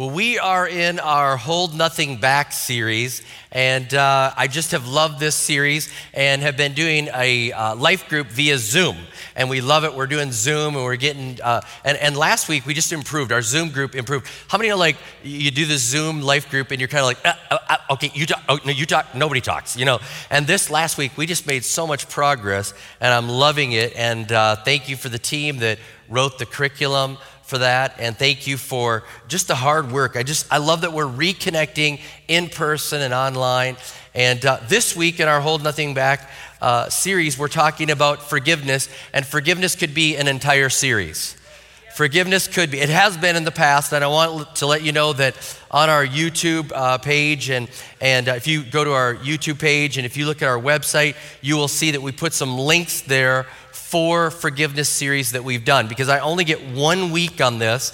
Well, we are in our Hold Nothing Back series, and uh, I just have loved this series and have been doing a uh, life group via Zoom. And we love it. We're doing Zoom and we're getting, uh, and, and last week we just improved. Our Zoom group improved. How many are like, you do this Zoom life group and you're kind of like, uh, uh, uh, okay, you talk, oh, no, you talk, nobody talks, you know? And this last week we just made so much progress and I'm loving it. And thank you for the team that wrote the curriculum for that and thank you for just the hard work. I just I love that we're reconnecting in person and online. And uh, this week in our Hold Nothing Back uh, series, we're talking about forgiveness, and forgiveness could be an entire series. Forgiveness could be. It has been in the past, and I want to let you know that on our YouTube uh, page, and, and uh, if you go to our YouTube page and if you look at our website, you will see that we put some links there four forgiveness series that we've done because I only get one week on this.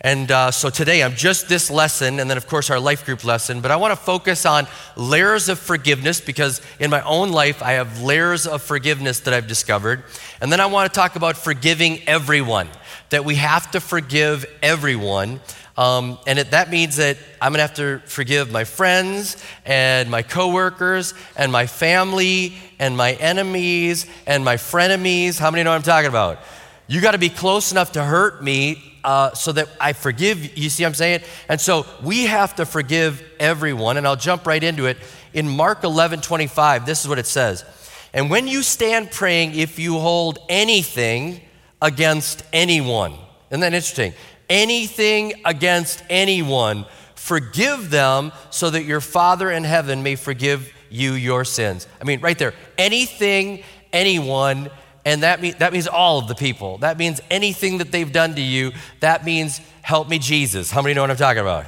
And uh, so today I'm just this lesson, and then of course our life group lesson, but I want to focus on layers of forgiveness because in my own life I have layers of forgiveness that I've discovered. And then I want to talk about forgiving everyone, that we have to forgive everyone. Um, and it, that means that I'm going to have to forgive my friends and my coworkers and my family and my enemies and my frenemies. How many know what I'm talking about? You got to be close enough to hurt me uh, so that I forgive. You see what I'm saying? And so we have to forgive everyone. And I'll jump right into it. In Mark 11 25, this is what it says. And when you stand praying, if you hold anything against anyone, isn't that interesting? Anything against anyone, forgive them so that your Father in heaven may forgive you your sins. I mean, right there, anything, anyone, and that, mean, that means all of the people. That means anything that they've done to you. That means, help me, Jesus. How many know what I'm talking about?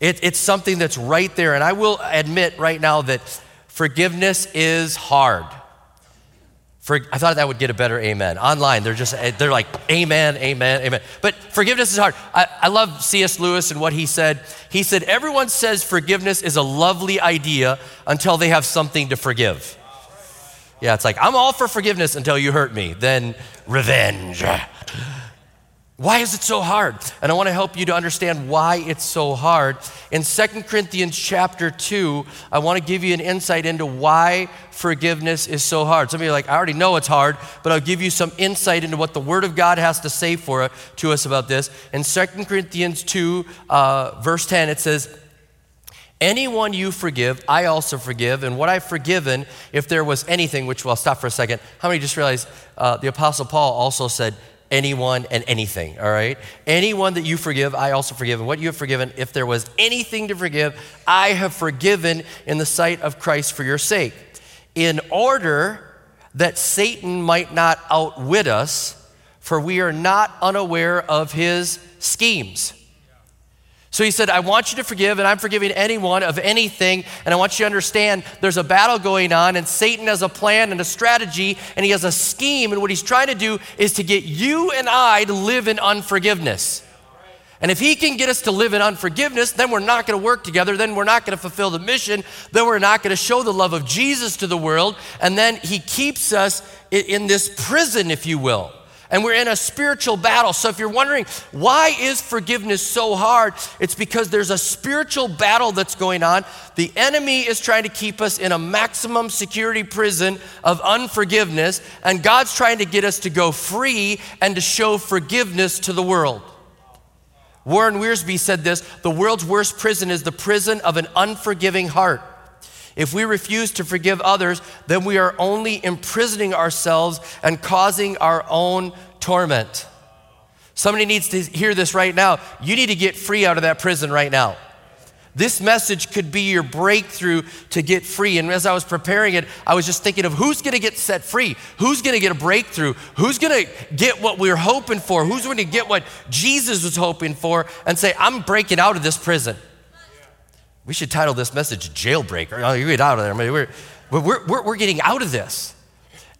It, it's something that's right there. And I will admit right now that forgiveness is hard. For, I thought that would get a better amen. Online, they're just, eh, they're like, amen, amen, amen. But forgiveness is hard. I, I love C.S. Lewis and what he said. He said, everyone says forgiveness is a lovely idea until they have something to forgive. Yeah, it's like, I'm all for forgiveness until you hurt me. Then revenge. Why is it so hard? And I want to help you to understand why it's so hard. In Second Corinthians chapter 2, I want to give you an insight into why forgiveness is so hard. Some of you are like, I already know it's hard, but I'll give you some insight into what the Word of God has to say for to us about this. In Second Corinthians 2, uh, verse 10, it says, Anyone you forgive, I also forgive. And what I've forgiven, if there was anything, which well, stop for a second. How many just realized uh, the Apostle Paul also said, anyone and anything, all right? Anyone that you forgive, I also forgive. And what you have forgiven, if there was anything to forgive, I have forgiven in the sight of Christ for your sake, in order that Satan might not outwit us, for we are not unaware of his schemes. So he said, I want you to forgive, and I'm forgiving anyone of anything. And I want you to understand there's a battle going on, and Satan has a plan and a strategy, and he has a scheme. And what he's trying to do is to get you and I to live in unforgiveness. And if he can get us to live in unforgiveness, then we're not going to work together. Then we're not going to fulfill the mission. Then we're not going to show the love of Jesus to the world. And then he keeps us in this prison, if you will and we're in a spiritual battle. So if you're wondering, why is forgiveness so hard? It's because there's a spiritual battle that's going on. The enemy is trying to keep us in a maximum security prison of unforgiveness, and God's trying to get us to go free and to show forgiveness to the world. Warren Wiersbe said this the world's worst prison is the prison of an unforgiving heart. If we refuse to forgive others, then we are only imprisoning ourselves and causing our own torment. Somebody needs to hear this right now. You need to get free out of that prison right now. This message could be your breakthrough to get free. And as I was preparing it, I was just thinking of who's going to get set free? Who's going to get a breakthrough? Who's going to get what we are hoping for? Who's going to get what Jesus was hoping for and say, I'm breaking out of this prison? We should title this message Jailbreaker. Oh, you get out of there. I mean, we're, we're, we're, we're getting out of this.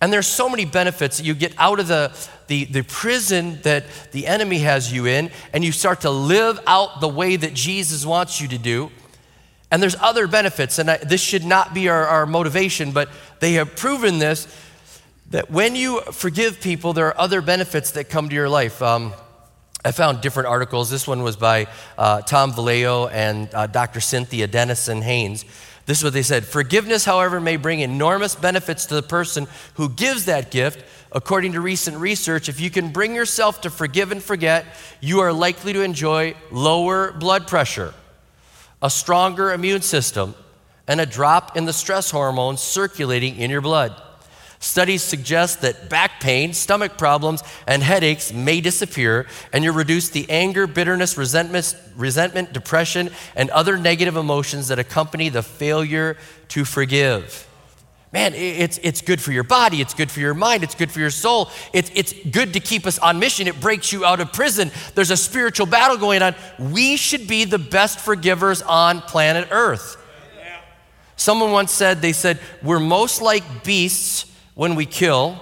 And there's so many benefits. You get out of the, the, the prison that the enemy has you in, and you start to live out the way that Jesus wants you to do. And there's other benefits, and I, this should not be our, our motivation, but they have proven this that when you forgive people, there are other benefits that come to your life. Um, I found different articles. This one was by uh, Tom Vallejo and uh, Dr. Cynthia Dennison Haynes. This is what they said Forgiveness, however, may bring enormous benefits to the person who gives that gift. According to recent research, if you can bring yourself to forgive and forget, you are likely to enjoy lower blood pressure, a stronger immune system, and a drop in the stress hormones circulating in your blood. Studies suggest that back pain, stomach problems, and headaches may disappear, and you reduce the anger, bitterness, resentment, resentment, depression, and other negative emotions that accompany the failure to forgive. Man, it's, it's good for your body, it's good for your mind, it's good for your soul. It's, it's good to keep us on mission. It breaks you out of prison. There's a spiritual battle going on. We should be the best forgivers on planet Earth. Someone once said, they said, we're most like beasts when we kill,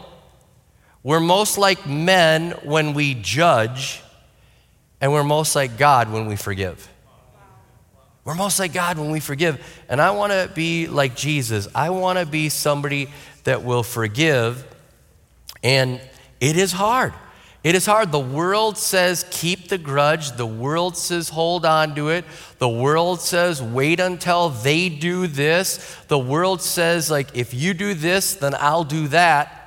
we're most like men when we judge, and we're most like God when we forgive. We're most like God when we forgive. And I want to be like Jesus. I want to be somebody that will forgive. And it is hard. It is hard. The world says keep the grudge. The world says hold on to it. The world says wait until they do this. The world says like if you do this, then I'll do that.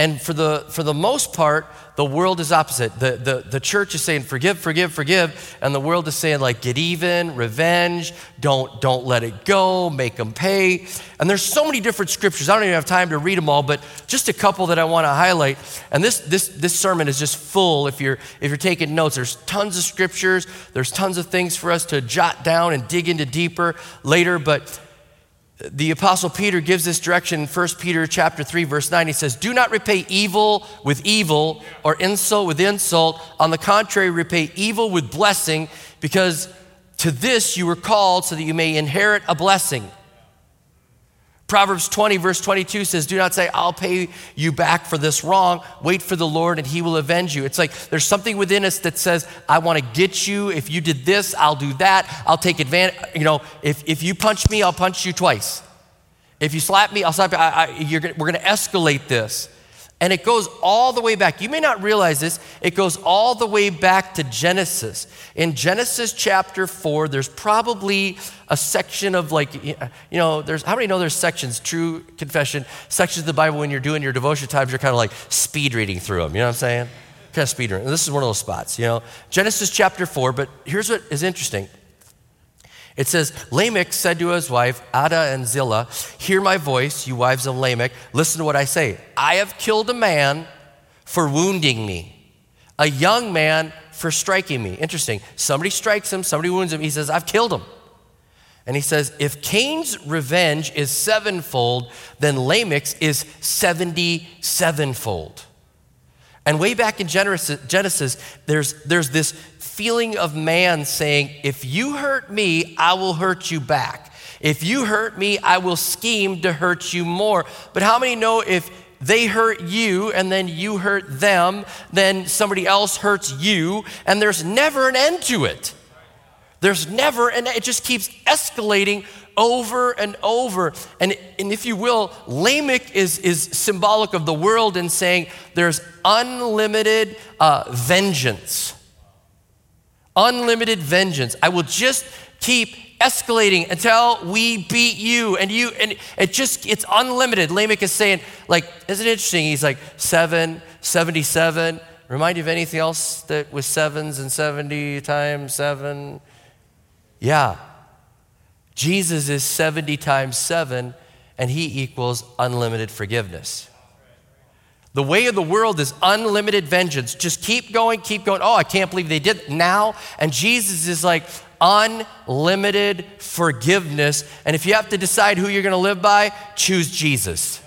And for the, for the most part, the world is opposite. The, the, the church is saying, forgive, forgive, forgive. And the world is saying, like, get even, revenge, don't, don't let it go, make them pay. And there's so many different scriptures. I don't even have time to read them all, but just a couple that I want to highlight. And this, this, this sermon is just full. If you're, if you're taking notes, there's tons of scriptures, there's tons of things for us to jot down and dig into deeper later. But the apostle peter gives this direction in 1 peter chapter 3 verse 9 he says do not repay evil with evil or insult with insult. On the contrary repay evil with blessing because to this you were called so that you may inherit a blessing Proverbs 20, verse 22 says, Do not say, I'll pay you back for this wrong. Wait for the Lord and he will avenge you. It's like there's something within us that says, I want to get you. If you did this, I'll do that. I'll take advantage. You know, if, if you punch me, I'll punch you twice. If you slap me, I'll slap you. I, I, we're going to escalate this. And it goes all the way back. You may not realize this. It goes all the way back to Genesis. In Genesis chapter 4, there's probably a section of like, uh, you know, there's, how many know there's sections, true confession, sections of the Bible when you're doing your devotion times, you're kind of like speed reading through them. You know what I'm saying? Kind of speed reading. This is one of those spots, you know. Genesis chapter 4, but here's what is interesting. It says, Lamech said to his wife, Adah and Zillah, Hear my voice, you wives of Lamech. Listen to what I say. I have killed a man for wounding me, a young man for striking me. Interesting. Somebody strikes him, somebody wounds him. He says, I've killed him. And he says, If Cain's revenge is sevenfold, then Lamech's is 77fold. And way back in Genesis, there's, there's this feeling of man saying, If you hurt me, I will hurt you back. If you hurt me, I will scheme to hurt you more. But how many know if they hurt you and then you hurt them, then somebody else hurts you, and there's never an end to it? There's never, and it just keeps escalating over and over. And, and if you will, Lamech is, is symbolic of the world in saying there's unlimited uh, vengeance. Unlimited vengeance. I will just keep escalating until we beat you and you and it just it's unlimited. Lamech is saying like isn't it interesting? He's like 7 77 remind you of anything else that was sevens and 70 times 7 yeah jesus is 70 times 7 and he equals unlimited forgiveness the way of the world is unlimited vengeance. Just keep going, keep going. Oh, I can't believe they did now. And Jesus is like unlimited forgiveness. And if you have to decide who you're going to live by, choose Jesus.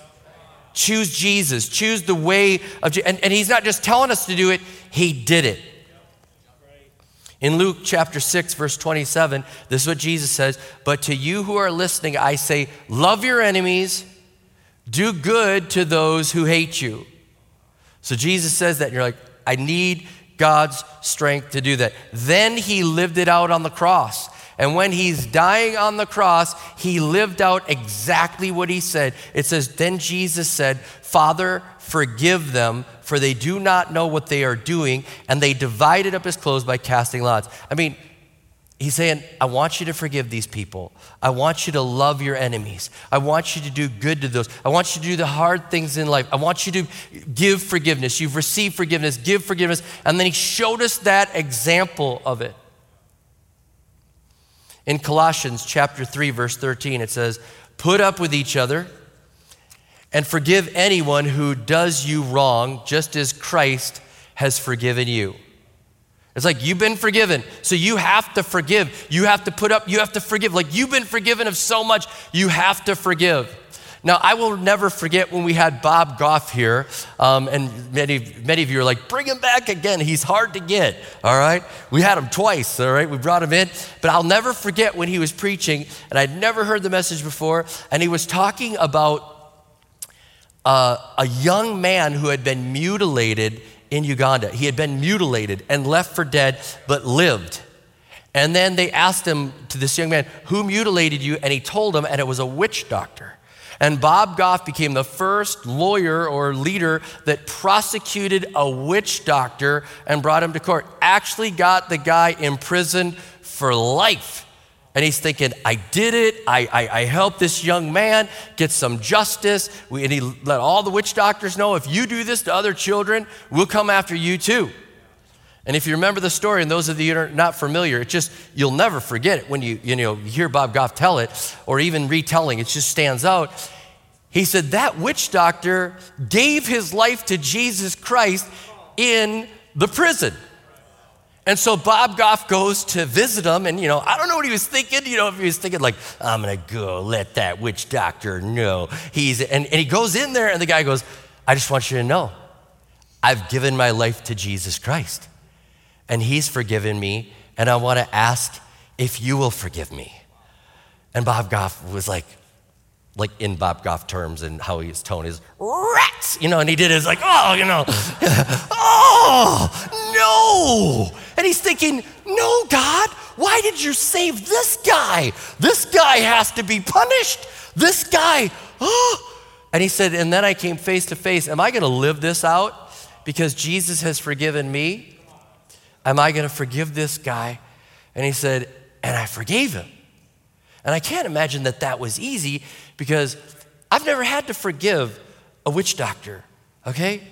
Choose Jesus. Choose the way of Jesus. And, and he's not just telling us to do it, he did it. In Luke chapter 6, verse 27, this is what Jesus says But to you who are listening, I say, love your enemies Do good to those who hate you. So Jesus says that, and you're like, I need God's strength to do that. Then he lived it out on the cross. And when he's dying on the cross, he lived out exactly what he said. It says, Then Jesus said, Father, forgive them, for they do not know what they are doing. And they divided up his clothes by casting lots. I mean, He's saying, I want you to forgive these people. I want you to love your enemies. I want you to do good to those. I want you to do the hard things in life. I want you to give forgiveness. You've received forgiveness, give forgiveness. And then he showed us that example of it. In Colossians chapter 3 verse 13 it says, "Put up with each other and forgive anyone who does you wrong, just as Christ has forgiven you." It's like you've been forgiven, so you have to forgive. You have to put up, you have to forgive. Like you've been forgiven of so much, you have to forgive. Now, I will never forget when we had Bob Goff here, um, and many, many of you are like, bring him back again. He's hard to get, all right? We had him twice, all right? We brought him in. But I'll never forget when he was preaching, and I'd never heard the message before, and he was talking about uh, a young man who had been mutilated in Uganda. He had been mutilated and left for dead, but lived. And then they asked him to this young man, Who mutilated you? And he told them, and it was a witch doctor. And Bob Goff became the first lawyer or leader that prosecuted a witch doctor and brought him to court. Actually, got the guy imprisoned for life. And he's thinking, I did it. I, I, I helped this young man get some justice. We, and he let all the witch doctors know if you do this to other children, we'll come after you too. And if you remember the story, and those of you who are not familiar, it just, you'll never forget it when you, you know, you hear Bob Goff tell it or even retelling, it just stands out. He said that witch doctor gave his life to Jesus Christ in the prison. And so Bob Goff goes to visit him, and you know, I don't know what he was thinking. You know, if he was thinking like, "I'm gonna go let that witch doctor know he's," and, and he goes in there, and the guy goes, "I just want you to know, I've given my life to Jesus Christ, and He's forgiven me, and I want to ask if you will forgive me." And Bob Goff was like, like in Bob Goff terms and how his tone is, rats, you know, and he did his like, oh, you know, oh, no. And he's thinking, no, God, why did you save this guy? This guy has to be punished. This guy, oh. And he said, and then I came face to face. Am I going to live this out because Jesus has forgiven me? Am I going to forgive this guy? And he said, and I forgave him. And I can't imagine that that was easy because I've never had to forgive a witch doctor, okay?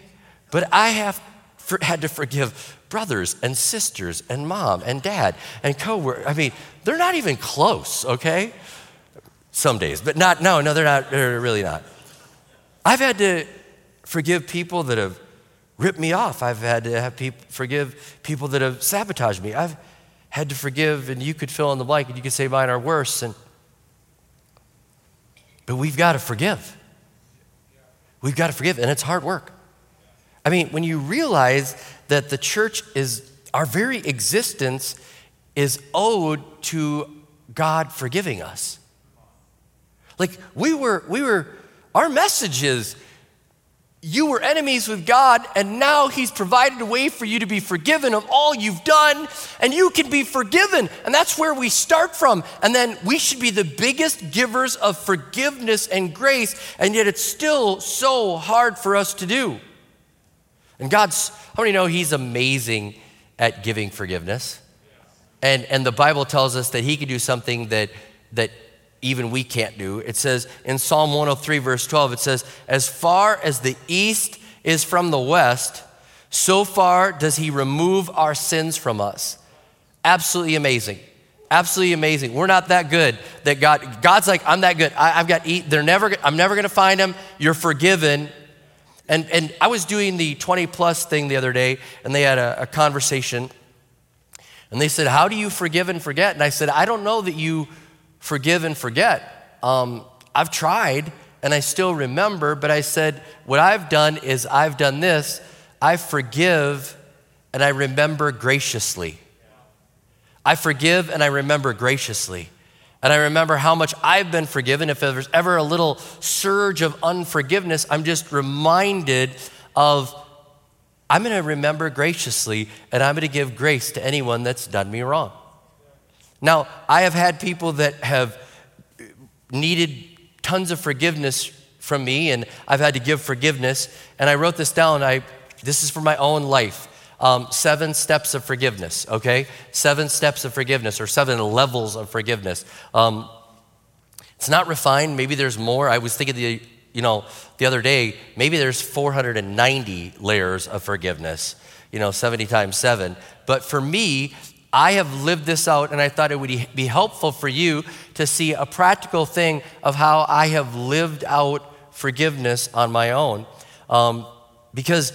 But I have for, had to forgive brothers and sisters and mom and dad and co workers. I mean, they're not even close, okay? Some days, but not, no, no, they're not, they're really not. I've had to forgive people that have ripped me off. I've had to have people, forgive people that have sabotaged me. I've had to forgive, and you could fill in the blank, and you could say mine are worse. And but we've got to forgive. We've got to forgive, and it's hard work. I mean, when you realize that the church is, our very existence is owed to God forgiving us. Like we were, we were, our message is you were enemies with God, and now He's provided a way for you to be forgiven of all you've done, and you can be forgiven. And that's where we start from. And then we should be the biggest givers of forgiveness and grace, and yet it's still so hard for us to do. And God's, how many know He's amazing at giving forgiveness? And, and the Bible tells us that He can do something that, that even we can't do. It says in Psalm 103, verse 12, it says, As far as the east is from the west, so far does he remove our sins from us. Absolutely amazing. Absolutely amazing. We're not that good that God, God's like, I'm that good. I, have got, eat. they're never, I'm never going to find them. You're forgiven. And, and I was doing the 20 plus thing the other day, and they had a, a conversation. And they said, How do you forgive and forget? And I said, I don't know that you forgive and forget. Um, I've tried and I still remember, but I said, what I've done is I've done this. I forgive and I remember graciously. I forgive and I remember graciously. And I remember how much I've been forgiven. If there's ever a little surge of unforgiveness, I'm just reminded of I'm going to remember graciously and I'm going to give grace to anyone that's done me wrong. Now, I have had people that have needed tons of forgiveness from me, and I've had to give forgiveness. And I wrote this down. I, this is for my own life. Um, seven steps of forgiveness, okay? Seven steps of forgiveness or seven levels of forgiveness. Um, it's not refined. Maybe there's more. I was thinking the, you know, the other day, maybe there's 490 layers of forgiveness, you know, 70 times seven. But for me, I have lived this out, and I thought it would be helpful for you to see a practical thing of how I have lived out forgiveness on my own. Um, because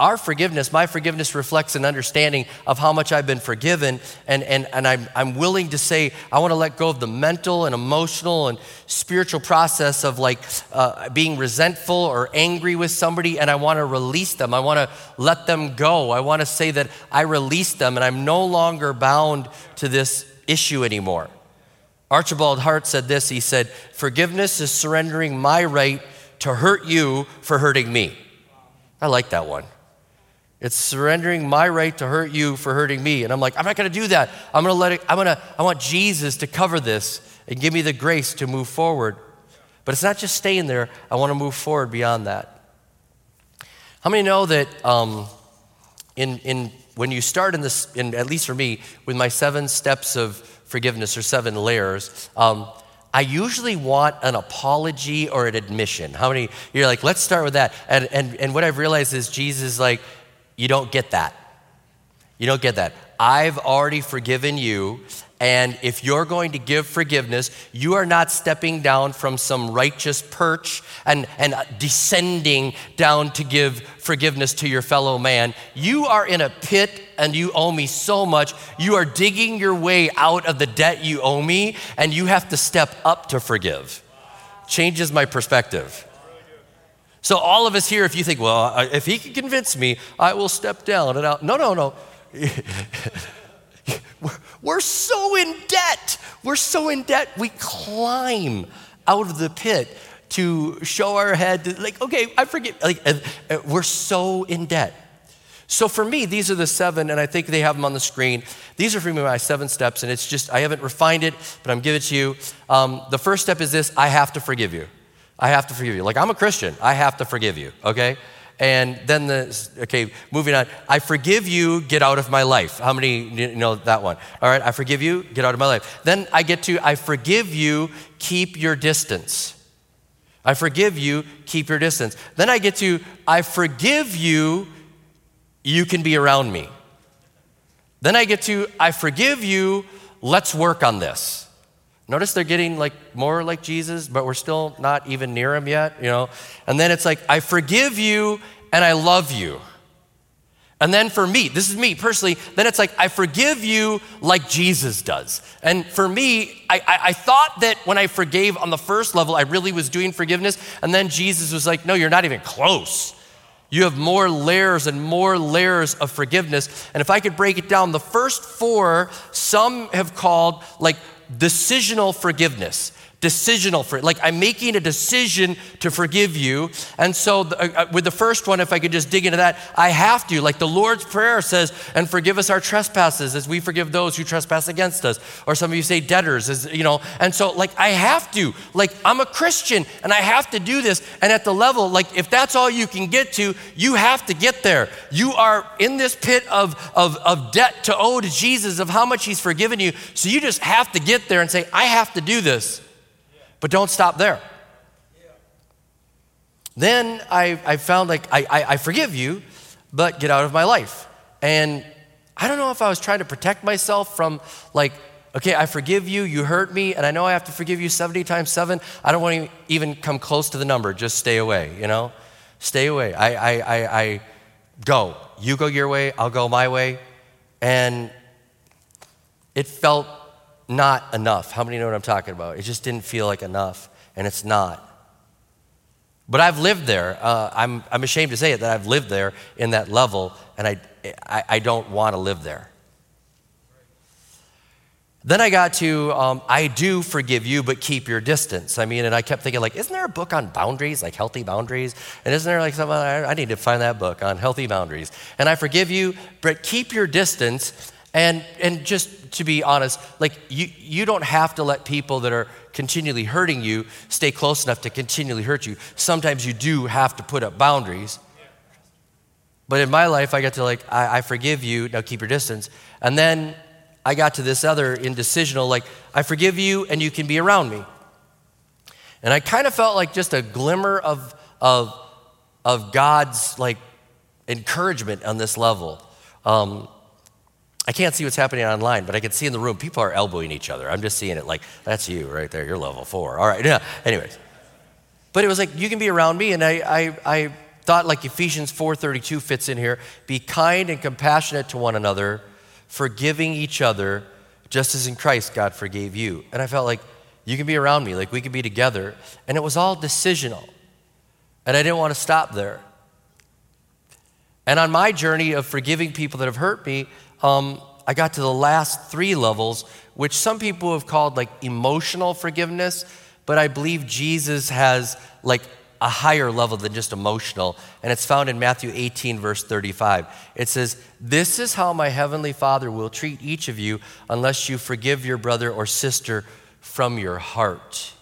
our forgiveness, my forgiveness reflects an understanding of how much I've been forgiven. And, and, and I'm, I'm willing to say, I want to let go of the mental and emotional and spiritual process of like uh, being resentful or angry with somebody, and I want to release them. I want to let them go. I want to say that I release them and I'm no longer bound to this issue anymore. Archibald Hart said this he said, Forgiveness is surrendering my right to hurt you for hurting me. I like that one. It's surrendering my right to hurt you for hurting me. And I'm like, I'm not going to do that. I'm going to let it, I'm going to, I want Jesus to cover this and give me the grace to move forward. But it's not just staying there, I want to move forward beyond that. How many know that um, in, in, when you start in this, in, at least for me, with my seven steps of forgiveness or seven layers, um, I usually want an apology or an admission. How many, you're like, let's start with that. And, and, and what I've realized is Jesus like, you don't get that. You don't get that. I've already forgiven you. And if you're going to give forgiveness, you are not stepping down from some righteous perch and, and descending down to give forgiveness to your fellow man. You are in a pit and you owe me so much. You are digging your way out of the debt you owe me, and you have to step up to forgive. Changes my perspective. So, all of us here, if you think, well, if he can convince me, I will step down and out. No, no, no. We're so in debt. We're so in debt. We climb out of the pit to show our head, to, like, okay, I forget. Like, we're so in debt. So for me, these are the seven, and I think they have them on the screen. These are for me my seven steps, and it's just, I haven't refined it, but I'm giving it to you. Um, the first step is this I have to forgive you. I have to forgive you. Like, I'm a Christian. I have to forgive you, okay? And then the, okay, moving on. I forgive you, get out of my life. How many know that one? All right, I forgive you, get out of my life. Then I get to, I forgive you, keep your distance. I forgive you, keep your distance. Then I get to, I forgive you, you can be around me. Then I get to, I forgive you, let's work on this. Notice they're getting like more like Jesus, but we're still not even near him yet, you know. And then it's like, I forgive you and I love you. And then for me, this is me personally, then it's like, I forgive you like Jesus does. And for me, I, I, I, thought that when I forgave on the first level, I really was doing forgiveness. And then Jesus was like, No, you're not even close. You have more layers and more layers of forgiveness. And if I could break it down, the first four, some have called like decisional forgiveness decisional for it. like i'm making a decision to forgive you. And so uh, uh, with the first one if i could just dig into that i have to. Like the lord's prayer says and forgive us our trespasses as we forgive those who trespass against us. Or some of you say debtors as you know. And so like i have to. Like i'm a christian and i have to do this. And at the level like if that's all you can get to you have to get there. You are in this pit of of, of debt to owe to jesus of how much he's forgiven you. So you just have to get there and say i have to do this but don't stop there. Then I, I found like, I, I, I forgive you, but get out of my life. And I don't know if I was trying to protect myself from like, okay, I forgive you, you hurt me, and I know I have to forgive you 70 times seven. I don't want to even come close to the number. Just stay away, you know? Stay away. I, I, I, I go. You go your way, I'll go my way. And it felt not enough. How many know what I'm talking about? It just didn't feel like enough, and it's not. But I've lived there. Uh, I'm, I'm ashamed to say it that I've lived there in that level, and I, I, I don't want to live there. Then I got to, um, I do forgive you, but keep your distance. I mean, and I kept thinking, like, isn't there a book on boundaries, like healthy boundaries? And isn't there like some, I need to find that book on healthy boundaries. And I forgive you, but keep your distance. And, and just to be honest, like, you, you don't have to let people that are continually hurting you stay close enough to continually hurt you. Sometimes you do have to put up boundaries. But in my life, I got to, like, I, I forgive you, now keep your distance. And then I got to this other indecisional, like, I forgive you and you can be around me. And I kind of felt like just a glimmer of, of, of God's like encouragement on this level. Um, I can't see what's happening online, but I can see in the room people are elbowing each other. I'm just seeing it like, that's you right there. You're level four. All right. Yeah. Anyways. But it was like, you can be around me. And I, I, I thought like Ephesians 4.32 fits in here. Be kind and compassionate to one another, forgiving each other, just as in Christ God forgave you. And I felt like you can be around me, like we could be together. And it was all decisional. And I didn't want to stop there. And on my journey of forgiving people that have hurt me, um, I got to the last three levels, which some people have called like emotional forgiveness, but I believe Jesus has like a higher level than just emotional. And it's found in Matthew 18, verse 35. It says, This is how my heavenly Father will treat each of you unless you forgive your brother or sister from your heart.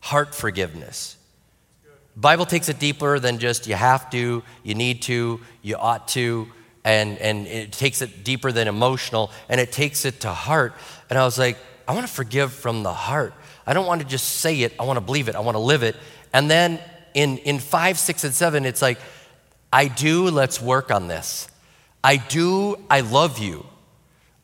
Heart forgiveness. Bible takes it deeper than just you have to, you need to, you ought to, and, and it takes it deeper than emotional, and it takes it to heart. And I was like, I want to forgive from the heart. I don't want to just say it, I want to believe it, I want to live it. And then in, in five, six, and seven, it's like, I do, let's work on this. I do, I love you.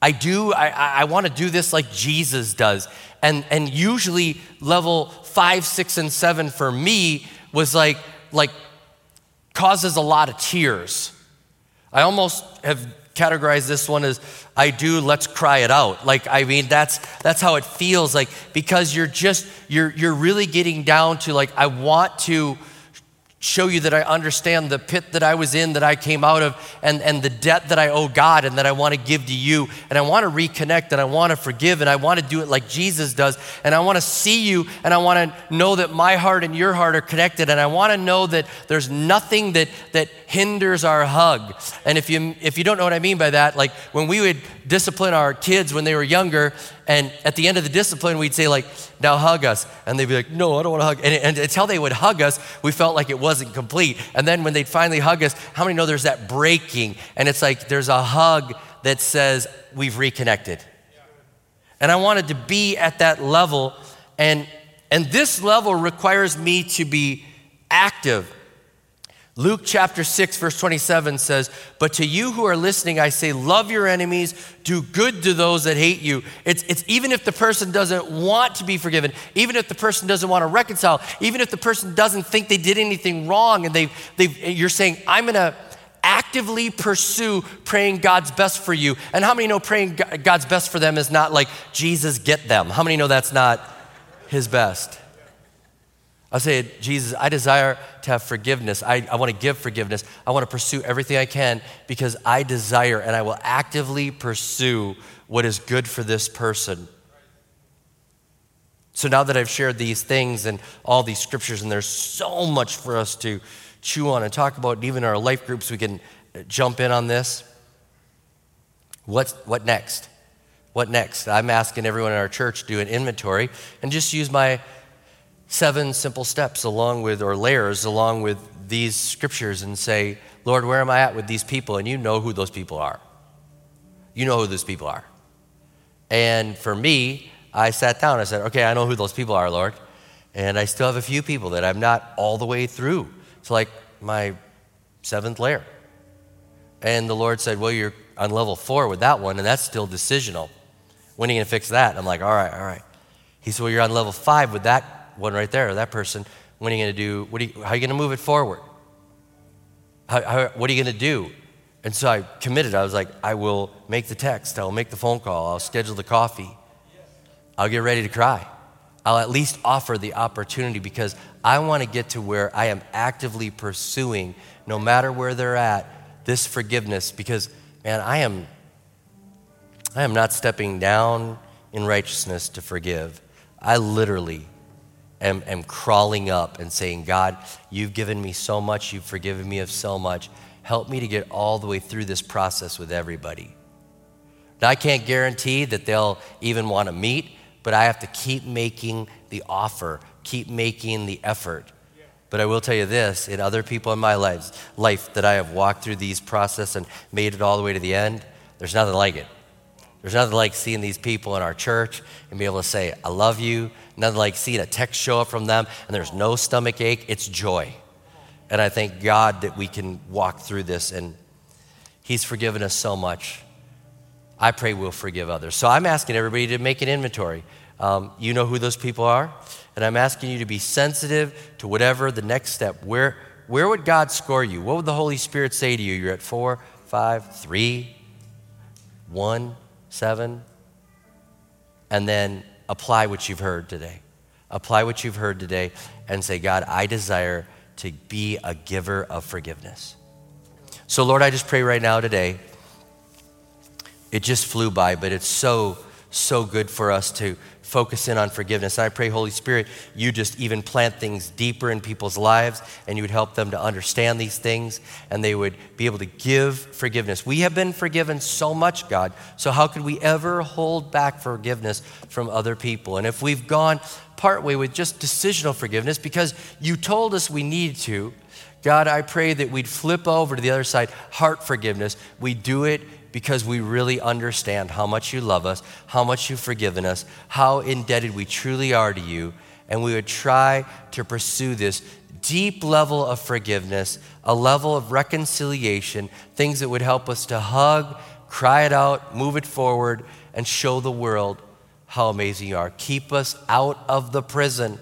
I do, I, I want to do this like Jesus does. And, and usually level five, six, and seven for me was like, like causes a lot of tears. I almost have categorized this one as I do, let's cry it out. Like, I mean, that's, that's how it feels like, because you're just, you're, you're really getting down to like, I want to show you that I understand the pit that I was in, that I came out of, and, and the debt that I owe God and that I want to give to you. And I want to reconnect and I want to forgive and I want to do it like Jesus does. And I want to see you and I want to know that my heart and your heart are connected. And I want to know that there's nothing that, that hinders our hug. And if you, if you don't know what I mean by that, like when we would discipline our kids when they were younger, and at the end of the discipline, we'd say, like, now hug us. And they'd be like, no, I don't want to hug. And, and until they would hug us, we felt like it wasn't complete. And then when they'd finally hug us, how many know there's that breaking? And it's like there's a hug that says, we've reconnected. And I wanted to be at that level. And, and this level requires me to be active Luke chapter 6, verse 27 says, But to you who are listening, I say, love your enemies, do good to those that hate you. It's, it's even if the person doesn't want to be forgiven, even if the person doesn't want to reconcile, even if the person doesn't think they did anything wrong, and they they you're saying, I'm going to actively pursue praying God's best for you. And how many know praying God's best for them is not like, Jesus, get them? How many know that's not his best? I say, Jesus, I desire to have forgiveness. I, I want to give forgiveness. I want to pursue everything I can because I desire and I will actively pursue what is good for this person. So now that I've shared these things and all these scriptures, and there's so much for us to chew on and talk about, and even in our life groups, we can jump in on this. What's, what next? What next? I'm asking everyone in our church to do an inventory and just use my seven simple steps along with, or layers along with these scriptures and say, Lord, where am I at with these people? And you know who those people are. You know who those people are. And for me, I sat down. I said, okay, I know who those people are, Lord. And I still have a few people that I'm not all the way through. It's like my seventh layer. And the Lord said, well, you're on level four with that one, and that's still decisional. When are you going to fix that? I'm like, all right, all right. He said, well, you're on level five with that one right there, or that person, what are you going to do? What are you, how are you going to move it forward? How, how, what are you going to do? And so I committed. I was like, I will make the text, I'll make the phone call, I'll schedule the coffee, I'll get ready to cry. I'll at least offer the opportunity because I want to get to where I am actively pursuing, no matter where they're at, this forgiveness because, man, I am, I am not stepping down in righteousness to forgive. I literally am, am crawling up and saying, God, you've given me so much, you've forgiven me of so much. Help me to get all the way through this process with everybody. Now, I can't guarantee that they'll even want to meet, but I have to keep making the offer, keep making the effort. But I will tell you this in other people in my lives, life that I have walked through these process and made it all the way to the end, there's nothing like it. There's nothing like seeing these people in our church and be able to say, I love you. Nothing like seeing a text show up from them and there's no stomach ache. It's joy. And I thank God that we can walk through this and He's forgiven us so much. I pray we'll forgive others. So I'm asking everybody to make an inventory. Um, you know who those people are, and I'm asking you to be sensitive to whatever the next step. Where, where would God score you? What would the Holy Spirit say to you? You're at four, five, three, one, seven, and then apply what you've heard today. Apply what you've heard today and say, God, I desire to be a giver of forgiveness. So, Lord, I just pray right now today. It just flew by, but it's so, so good for us to focus in on forgiveness. I pray, Holy Spirit, you just even plant things deeper in people's lives and you would help them to understand these things and they would be able to give forgiveness. We have been forgiven so much, God. So, how could we ever hold back forgiveness from other people? And if we've gone partway with just decisional forgiveness because you told us we needed to, God, I pray that we'd flip over to the other side, heart forgiveness. We do it because we really understand how much you love us, how much you've forgiven us, how indebted we truly are to you, and we would try to pursue this deep level of forgiveness, a level of reconciliation, things that would help us to hug, cry it out, move it forward, and show the world how amazing you are. Keep us out of the prison.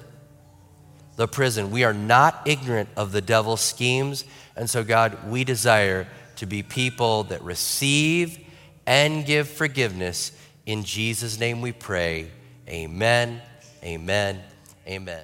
The prison. We are not ignorant of the devil's schemes, and so, God, we desire to be people that receive and give forgiveness. In Jesus' name we pray. Amen, amen, amen.